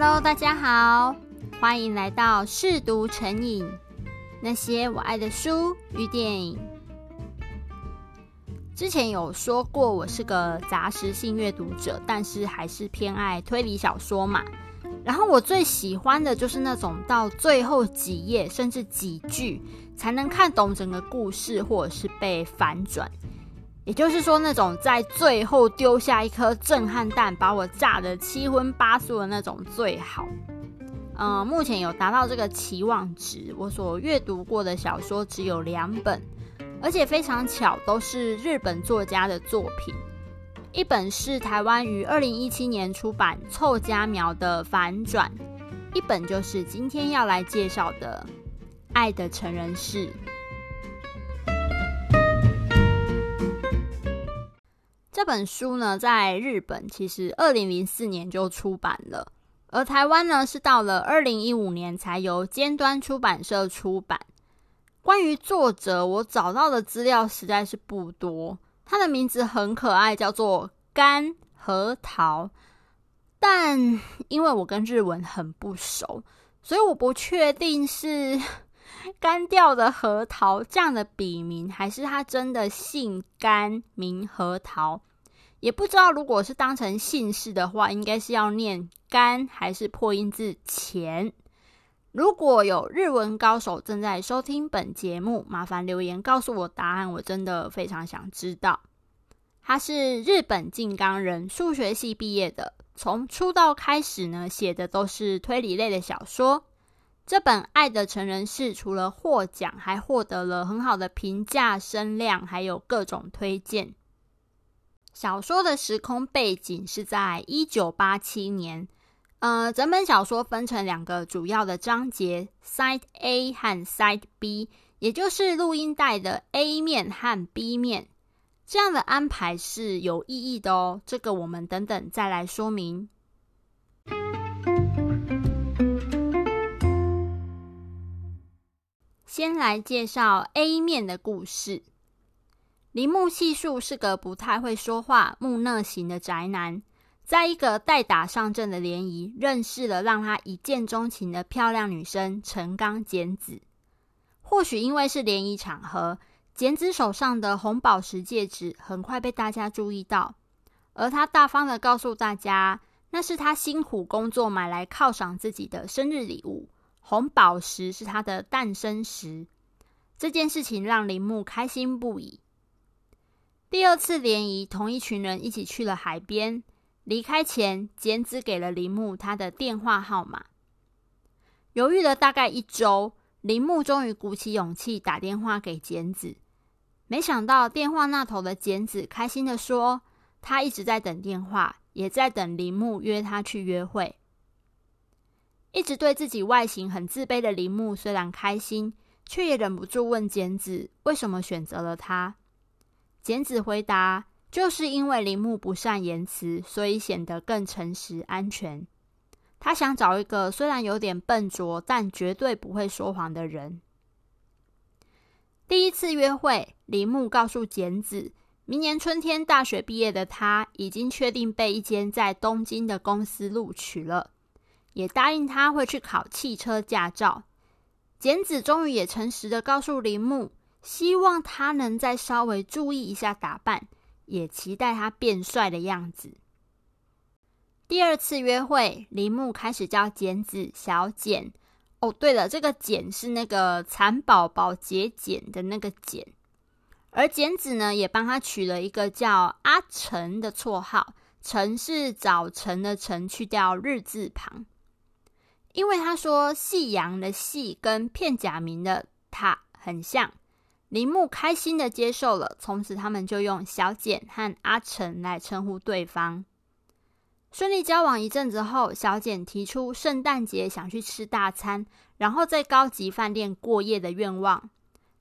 Hello，大家好，欢迎来到试读成瘾，那些我爱的书与电影。之前有说过，我是个杂食性阅读者，但是还是偏爱推理小说嘛。然后我最喜欢的就是那种到最后几页甚至几句才能看懂整个故事，或者是被反转。也就是说，那种在最后丢下一颗震撼弹，把我炸得七荤八素的那种最好。嗯，目前有达到这个期望值。我所阅读过的小说只有两本，而且非常巧，都是日本作家的作品。一本是台湾于二零一七年出版凑家苗的《反转》，一本就是今天要来介绍的《爱的成人式》。这本书呢，在日本其实二零零四年就出版了，而台湾呢是到了二零一五年才由尖端出版社出版。关于作者，我找到的资料实在是不多。他的名字很可爱，叫做干核桃，但因为我跟日文很不熟，所以我不确定是 干掉的核桃这样的笔名，还是他真的姓干名核桃。也不知道，如果是当成姓氏的话，应该是要念干还是破音字钱？如果有日文高手正在收听本节目，麻烦留言告诉我答案，我真的非常想知道。他是日本静冈人，数学系毕业的，从出道开始呢，写的都是推理类的小说。这本《爱的成人式》除了获奖，还获得了很好的评价、声量，还有各种推荐。小说的时空背景是在一九八七年，呃，整本小说分成两个主要的章节，Side A 和 Side B，也就是录音带的 A 面和 B 面。这样的安排是有意义的哦，这个我们等等再来说明。先来介绍 A 面的故事。铃木系数是个不太会说话、木讷型的宅男，在一个代打上阵的联谊，认识了让他一见钟情的漂亮女生陈刚简子。或许因为是联谊场合，简子手上的红宝石戒指很快被大家注意到，而他大方的告诉大家，那是他辛苦工作买来犒赏自己的生日礼物，红宝石是他的诞生石。这件事情让铃木开心不已。第二次联谊，同一群人一起去了海边。离开前，简子给了铃木他的电话号码。犹豫了大概一周，铃木终于鼓起勇气打电话给简子。没想到电话那头的简子开心的说：“他一直在等电话，也在等铃木约他去约会。”一直对自己外形很自卑的铃木虽然开心，却也忍不住问简子为什么选择了他。简子回答：“就是因为铃木不善言辞，所以显得更诚实安全。他想找一个虽然有点笨拙，但绝对不会说谎的人。”第一次约会，铃木告诉简子，明年春天大学毕业的他已经确定被一间在东京的公司录取了，也答应他会去考汽车驾照。简子终于也诚实的告诉铃木。希望他能再稍微注意一下打扮，也期待他变帅的样子。第二次约会，铃木开始叫简子小简。哦，对了，这个简是那个蚕宝宝节俭的那个简，而简子呢，也帮他取了一个叫阿晨的绰号。晨是早晨的晨，去掉日字旁，因为他说夕阳的夕跟片假名的他很像。铃木开心的接受了，从此他们就用小简和阿成来称呼对方。顺利交往一阵子后，小简提出圣诞节想去吃大餐，然后在高级饭店过夜的愿望。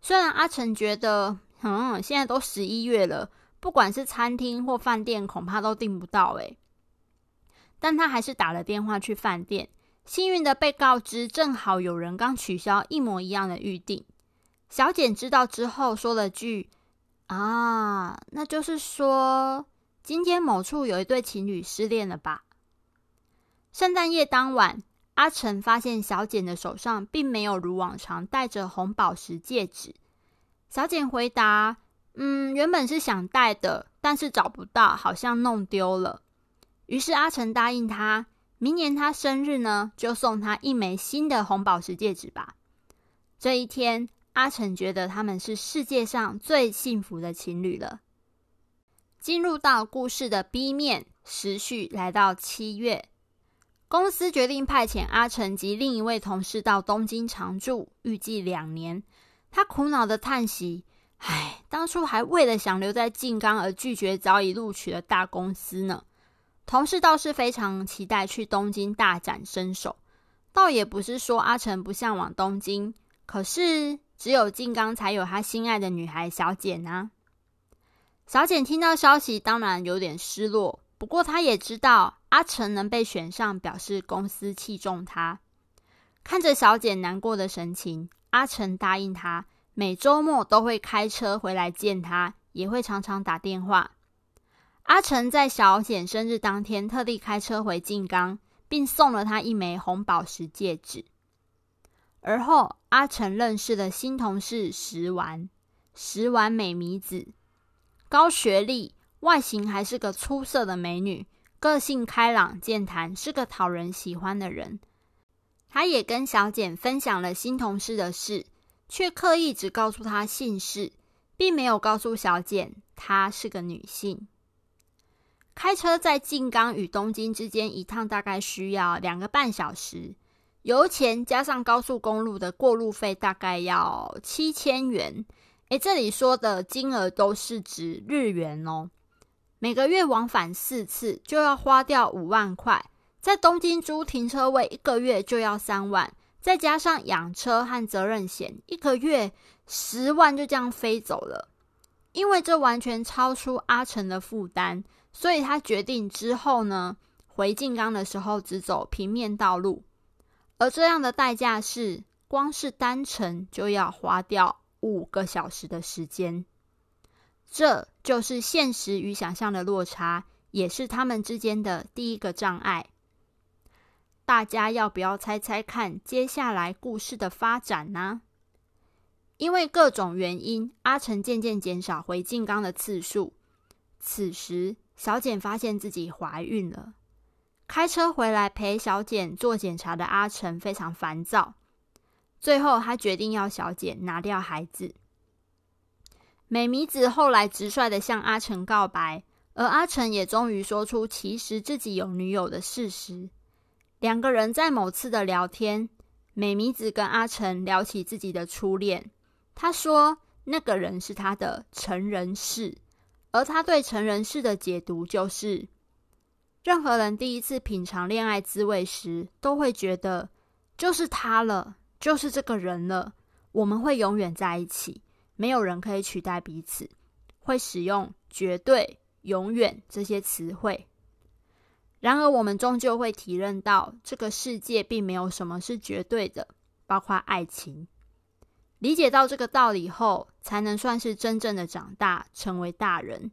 虽然阿成觉得，嗯，现在都十一月了，不管是餐厅或饭店，恐怕都订不到诶。但他还是打了电话去饭店，幸运的被告知，正好有人刚取消一模一样的预定。小简知道之后，说了句：“啊，那就是说，今天某处有一对情侣失恋了吧？”圣诞夜当晚，阿成发现小简的手上并没有如往常戴着红宝石戒指。小简回答：“嗯，原本是想戴的，但是找不到，好像弄丢了。”于是阿成答应他，明年他生日呢，就送他一枚新的红宝石戒指吧。这一天，阿成觉得他们是世界上最幸福的情侣了。进入到故事的 B 面，时序来到七月，公司决定派遣阿成及另一位同事到东京常住，预计两年。他苦恼的叹息：“唉，当初还为了想留在静冈而拒绝早已录取的大公司呢。”同事倒是非常期待去东京大展身手，倒也不是说阿成不向往东京，可是只有静刚才有他心爱的女孩小简啊。小简听到消息，当然有点失落。不过，他也知道阿成能被选上，表示公司器重他。看着小简难过的神情，阿成答应他，每周末都会开车回来见他，也会常常打电话。阿成在小简生日当天，特地开车回静冈，并送了他一枚红宝石戒指。而后，阿成认识了新同事石丸，石丸美弥子。高学历，外形还是个出色的美女，个性开朗健谈，是个讨人喜欢的人。他也跟小简分享了新同事的事，却刻意只告诉他姓氏，并没有告诉小简她是个女性。开车在静冈与东京之间一趟大概需要两个半小时，油钱加上高速公路的过路费大概要七千元。诶，这里说的金额都是指日元哦。每个月往返四次，就要花掉五万块。在东京租停车位，一个月就要三万，再加上养车和责任险，一个月十万就这样飞走了。因为这完全超出阿成的负担，所以他决定之后呢，回静冈的时候只走平面道路。而这样的代价是，光是单程就要花掉。五个小时的时间，这就是现实与想象的落差，也是他们之间的第一个障碍。大家要不要猜猜看接下来故事的发展呢？因为各种原因，阿成渐渐减少回静冈的次数。此时，小简发现自己怀孕了。开车回来陪小简做检查的阿成非常烦躁。最后，他决定要小简拿掉孩子。美弥子后来直率的向阿成告白，而阿成也终于说出其实自己有女友的事实。两个人在某次的聊天，美弥子跟阿成聊起自己的初恋，他说那个人是他的成人式，而他对成人式的解读就是，任何人第一次品尝恋爱滋味时，都会觉得就是他了。就是这个人了，我们会永远在一起，没有人可以取代彼此。会使用绝对、永远这些词汇。然而，我们终究会体认到，这个世界并没有什么是绝对的，包括爱情。理解到这个道理后，才能算是真正的长大，成为大人。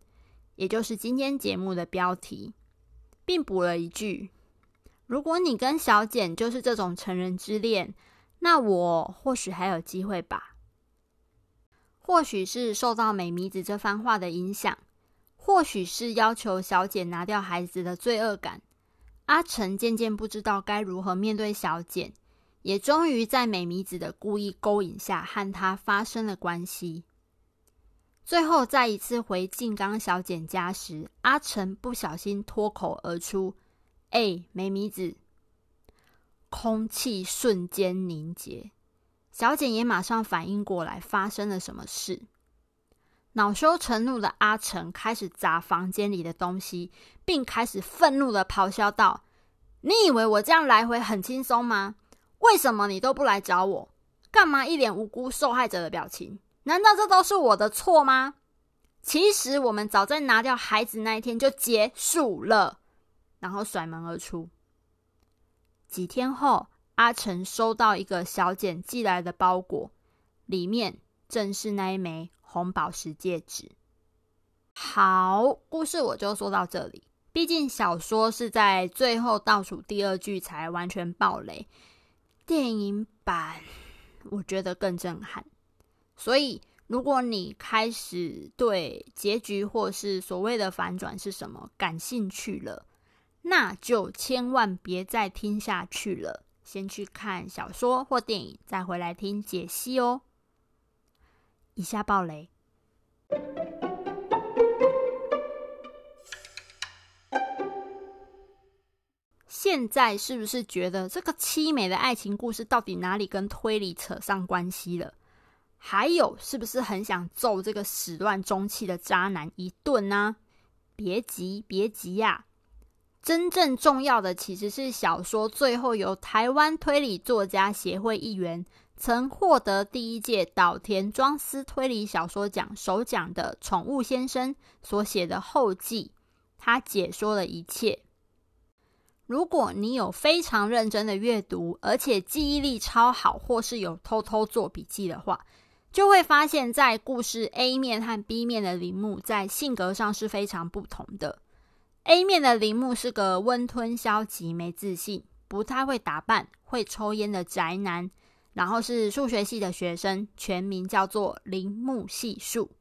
也就是今天节目的标题，并补了一句：如果你跟小简就是这种成人之恋。那我或许还有机会吧，或许是受到美弥子这番话的影响，或许是要求小简拿掉孩子的罪恶感，阿成渐渐不知道该如何面对小简，也终于在美弥子的故意勾引下和他发生了关系。最后，在一次回静冈小简家时，阿成不小心脱口而出：“哎，美弥子。”空气瞬间凝结，小简也马上反应过来发生了什么事。恼羞成怒的阿成开始砸房间里的东西，并开始愤怒的咆哮道：“你以为我这样来回很轻松吗？为什么你都不来找我？干嘛一脸无辜受害者的表情？难道这都是我的错吗？其实我们早在拿掉孩子那一天就结束了。”然后甩门而出。几天后，阿成收到一个小简寄来的包裹，里面正是那一枚红宝石戒指。好，故事我就说到这里。毕竟小说是在最后倒数第二句才完全爆雷，电影版我觉得更震撼。所以，如果你开始对结局或是所谓的反转是什么感兴趣了，那就千万别再听下去了，先去看小说或电影，再回来听解析哦。以下爆雷。现在是不是觉得这个凄美的爱情故事到底哪里跟推理扯上关系了？还有，是不是很想揍这个始乱终弃的渣男一顿呢？别急，别急呀！真正重要的其实是小说最后由台湾推理作家协会一员，曾获得第一届岛田庄司推理小说奖首奖的宠物先生所写的后记，他解说了一切。如果你有非常认真的阅读，而且记忆力超好，或是有偷偷做笔记的话，就会发现，在故事 A 面和 B 面的铃木在性格上是非常不同的。A 面的铃木是个温吞、消极、没自信、不太会打扮、会抽烟的宅男，然后是数学系的学生，全名叫做铃木系数。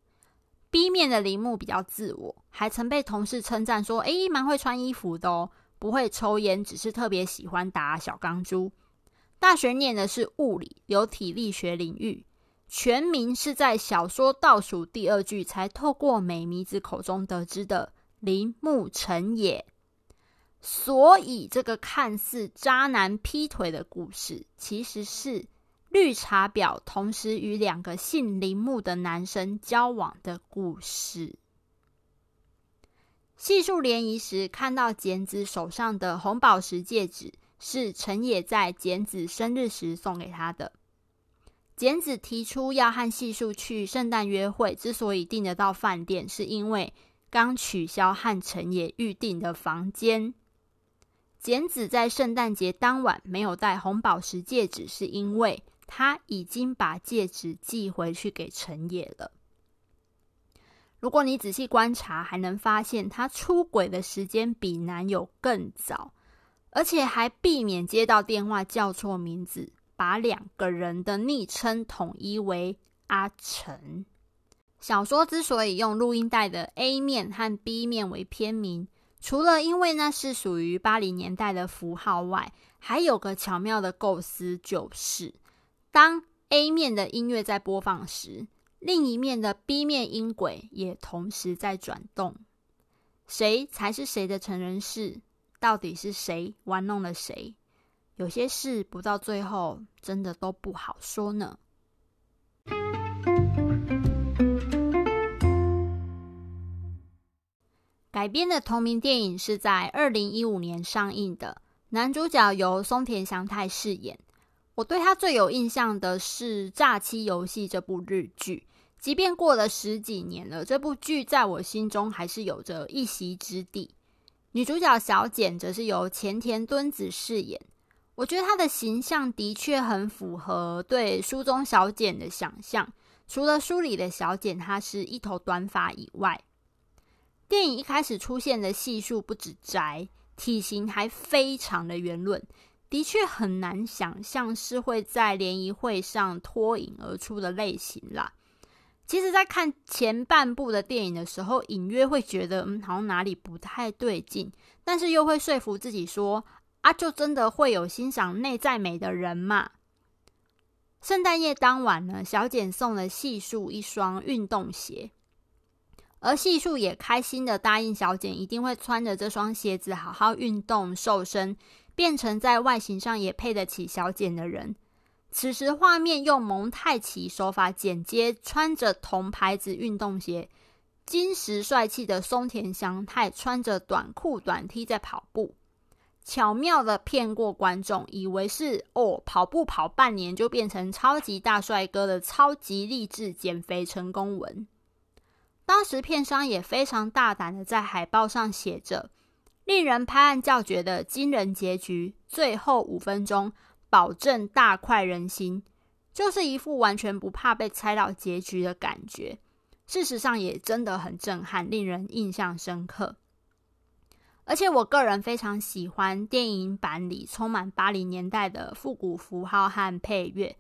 B 面的铃木比较自我，还曾被同事称赞说：“诶，蛮会穿衣服的哦。”不会抽烟，只是特别喜欢打小钢珠。大学念的是物理，有体力学领域。全名是在小说倒数第二句才透过美弥子口中得知的铃木成也。所以，这个看似渣男劈腿的故事，其实是绿茶婊同时与两个姓铃木的男生交往的故事。细数联谊时，看到简子手上的红宝石戒指，是陈也在简子生日时送给他的。简子提出要和细数去圣诞约会，之所以订得到饭店，是因为刚取消和成也预定的房间。简子在圣诞节当晚没有戴红宝石戒指，是因为他已经把戒指寄回去给成也了。如果你仔细观察，还能发现他出轨的时间比男友更早，而且还避免接到电话叫错名字，把两个人的昵称统一为阿成。小说之所以用录音带的 A 面和 B 面为片名，除了因为那是属于八零年代的符号外，还有个巧妙的构思，就是当 A 面的音乐在播放时，另一面的 B 面音轨也同时在转动，谁才是谁的成人式？到底是谁玩弄了谁？有些事不到最后，真的都不好说呢。改编的同名电影是在二零一五年上映的，男主角由松田翔太饰演。我对他最有印象的是《诈欺游戏》这部日剧。即便过了十几年了，这部剧在我心中还是有着一席之地。女主角小简则是由前田敦子饰演，我觉得她的形象的确很符合对书中小简的想象。除了书里的小简，她是一头短发以外，电影一开始出现的细数不止宅，体型还非常的圆润，的确很难想象是会在联谊会上脱颖而出的类型啦。其实，在看前半部的电影的时候，隐约会觉得，嗯，好像哪里不太对劲，但是又会说服自己说，啊，就真的会有欣赏内在美的人嘛。圣诞夜当晚呢，小简送了细数一双运动鞋，而细数也开心的答应小简，一定会穿着这双鞋子好好运动瘦身，变成在外形上也配得起小简的人。此时，画面用蒙太奇手法剪接，穿着同牌子运动鞋、金石帅气的松田翔太穿着短裤短 T 在跑步，巧妙的骗过观众，以为是哦，跑步跑半年就变成超级大帅哥的超级励志减肥成功文。当时片商也非常大胆的在海报上写着“令人拍案叫绝的惊人结局”，最后五分钟。保证大快人心，就是一副完全不怕被猜到结局的感觉。事实上，也真的很震撼，令人印象深刻。而且我个人非常喜欢电影版里充满八零年代的复古符号和配乐。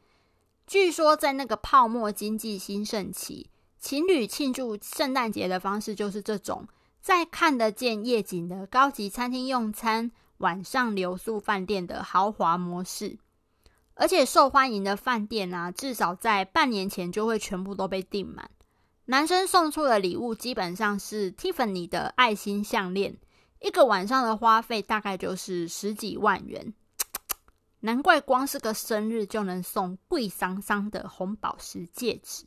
据说在那个泡沫经济兴盛期，情侣庆祝圣诞节的方式就是这种在看得见夜景的高级餐厅用餐，晚上留宿饭店的豪华模式。而且受欢迎的饭店啊，至少在半年前就会全部都被订满。男生送出的礼物基本上是 Tiffany 的爱心项链。一个晚上的花费大概就是十几万元，难怪光是个生日就能送贵桑桑的红宝石戒指。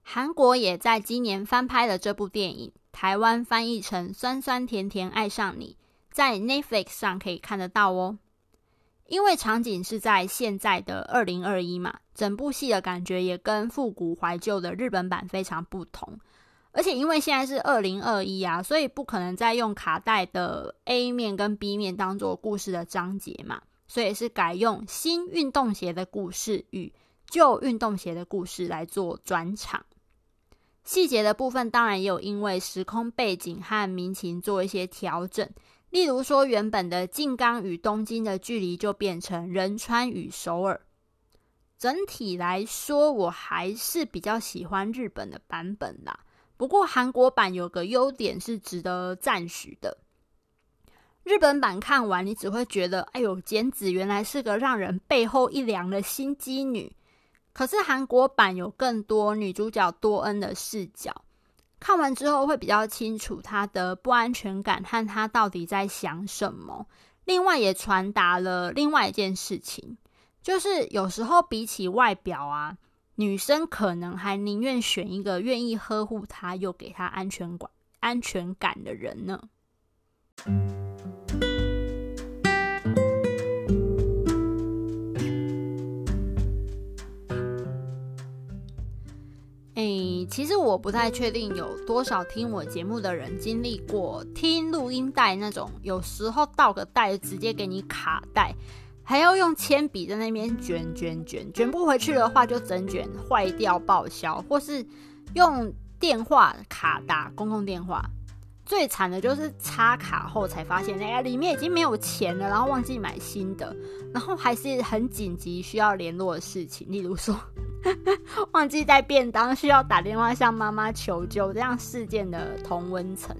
韩国也在今年翻拍了这部电影，台湾翻译成《酸酸甜甜爱上你》，在 Netflix 上可以看得到哦。因为场景是在现在的二零二一嘛，整部戏的感觉也跟复古怀旧的日本版非常不同。而且因为现在是二零二一啊，所以不可能再用卡带的 A 面跟 B 面当做故事的章节嘛，所以是改用新运动鞋的故事与旧运动鞋的故事来做转场。细节的部分当然也有因为时空背景和民情做一些调整。例如说，原本的静冈与东京的距离就变成仁川与首尔。整体来说，我还是比较喜欢日本的版本啦。不过韩国版有个优点是值得赞许的。日本版看完，你只会觉得，哎呦，简子原来是个让人背后一凉的心机女。可是韩国版有更多女主角多恩的视角。看完之后会比较清楚他的不安全感和他到底在想什么。另外也传达了另外一件事情，就是有时候比起外表啊，女生可能还宁愿选一个愿意呵护她又给她安全感、安全感的人呢。其实我不太确定有多少听我节目的人经历过听录音带那种，有时候倒个带直接给你卡带，还要用铅笔在那边卷卷卷，卷不回去的话就整卷坏掉报销，或是用电话卡打公共电话。最惨的就是插卡后才发现，哎呀，里面已经没有钱了，然后忘记买新的，然后还是很紧急需要联络的事情，例如说。忘记带便当，需要打电话向妈妈求救，这样事件的同温层。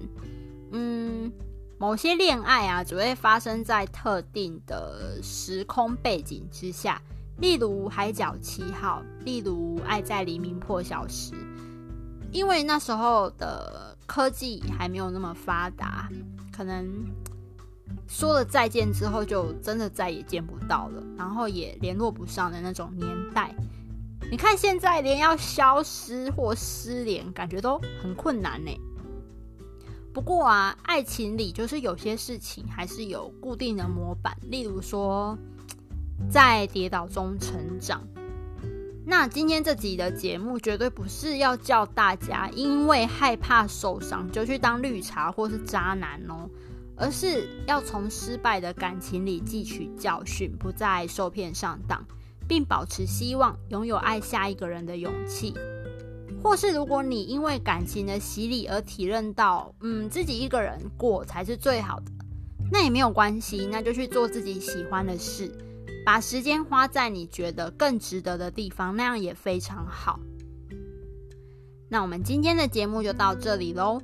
嗯，某些恋爱啊，只会发生在特定的时空背景之下，例如《海角七号》，例如《爱在黎明破晓时》。因为那时候的科技还没有那么发达，可能说了再见之后，就真的再也见不到了，然后也联络不上的那种年代。你看，现在连要消失或失联，感觉都很困难呢。不过啊，爱情里就是有些事情还是有固定的模板，例如说，在跌倒中成长。那今天这集的节目绝对不是要叫大家因为害怕受伤就去当绿茶或是渣男哦，而是要从失败的感情里汲取教训，不再受骗上当。并保持希望，拥有爱下一个人的勇气。或是如果你因为感情的洗礼而体认到，嗯，自己一个人过才是最好的，那也没有关系，那就去做自己喜欢的事，把时间花在你觉得更值得的地方，那样也非常好。那我们今天的节目就到这里喽。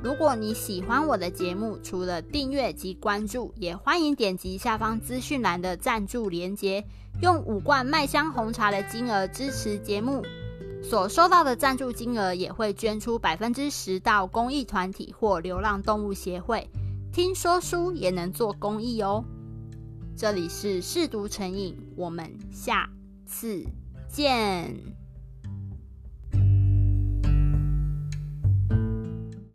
如果你喜欢我的节目，除了订阅及关注，也欢迎点击下方资讯栏的赞助连结。用五罐麦香红茶的金额支持节目，所收到的赞助金额也会捐出百分之十到公益团体或流浪动物协会。听说书也能做公益哦。这里是嗜读成瘾，我们下次见。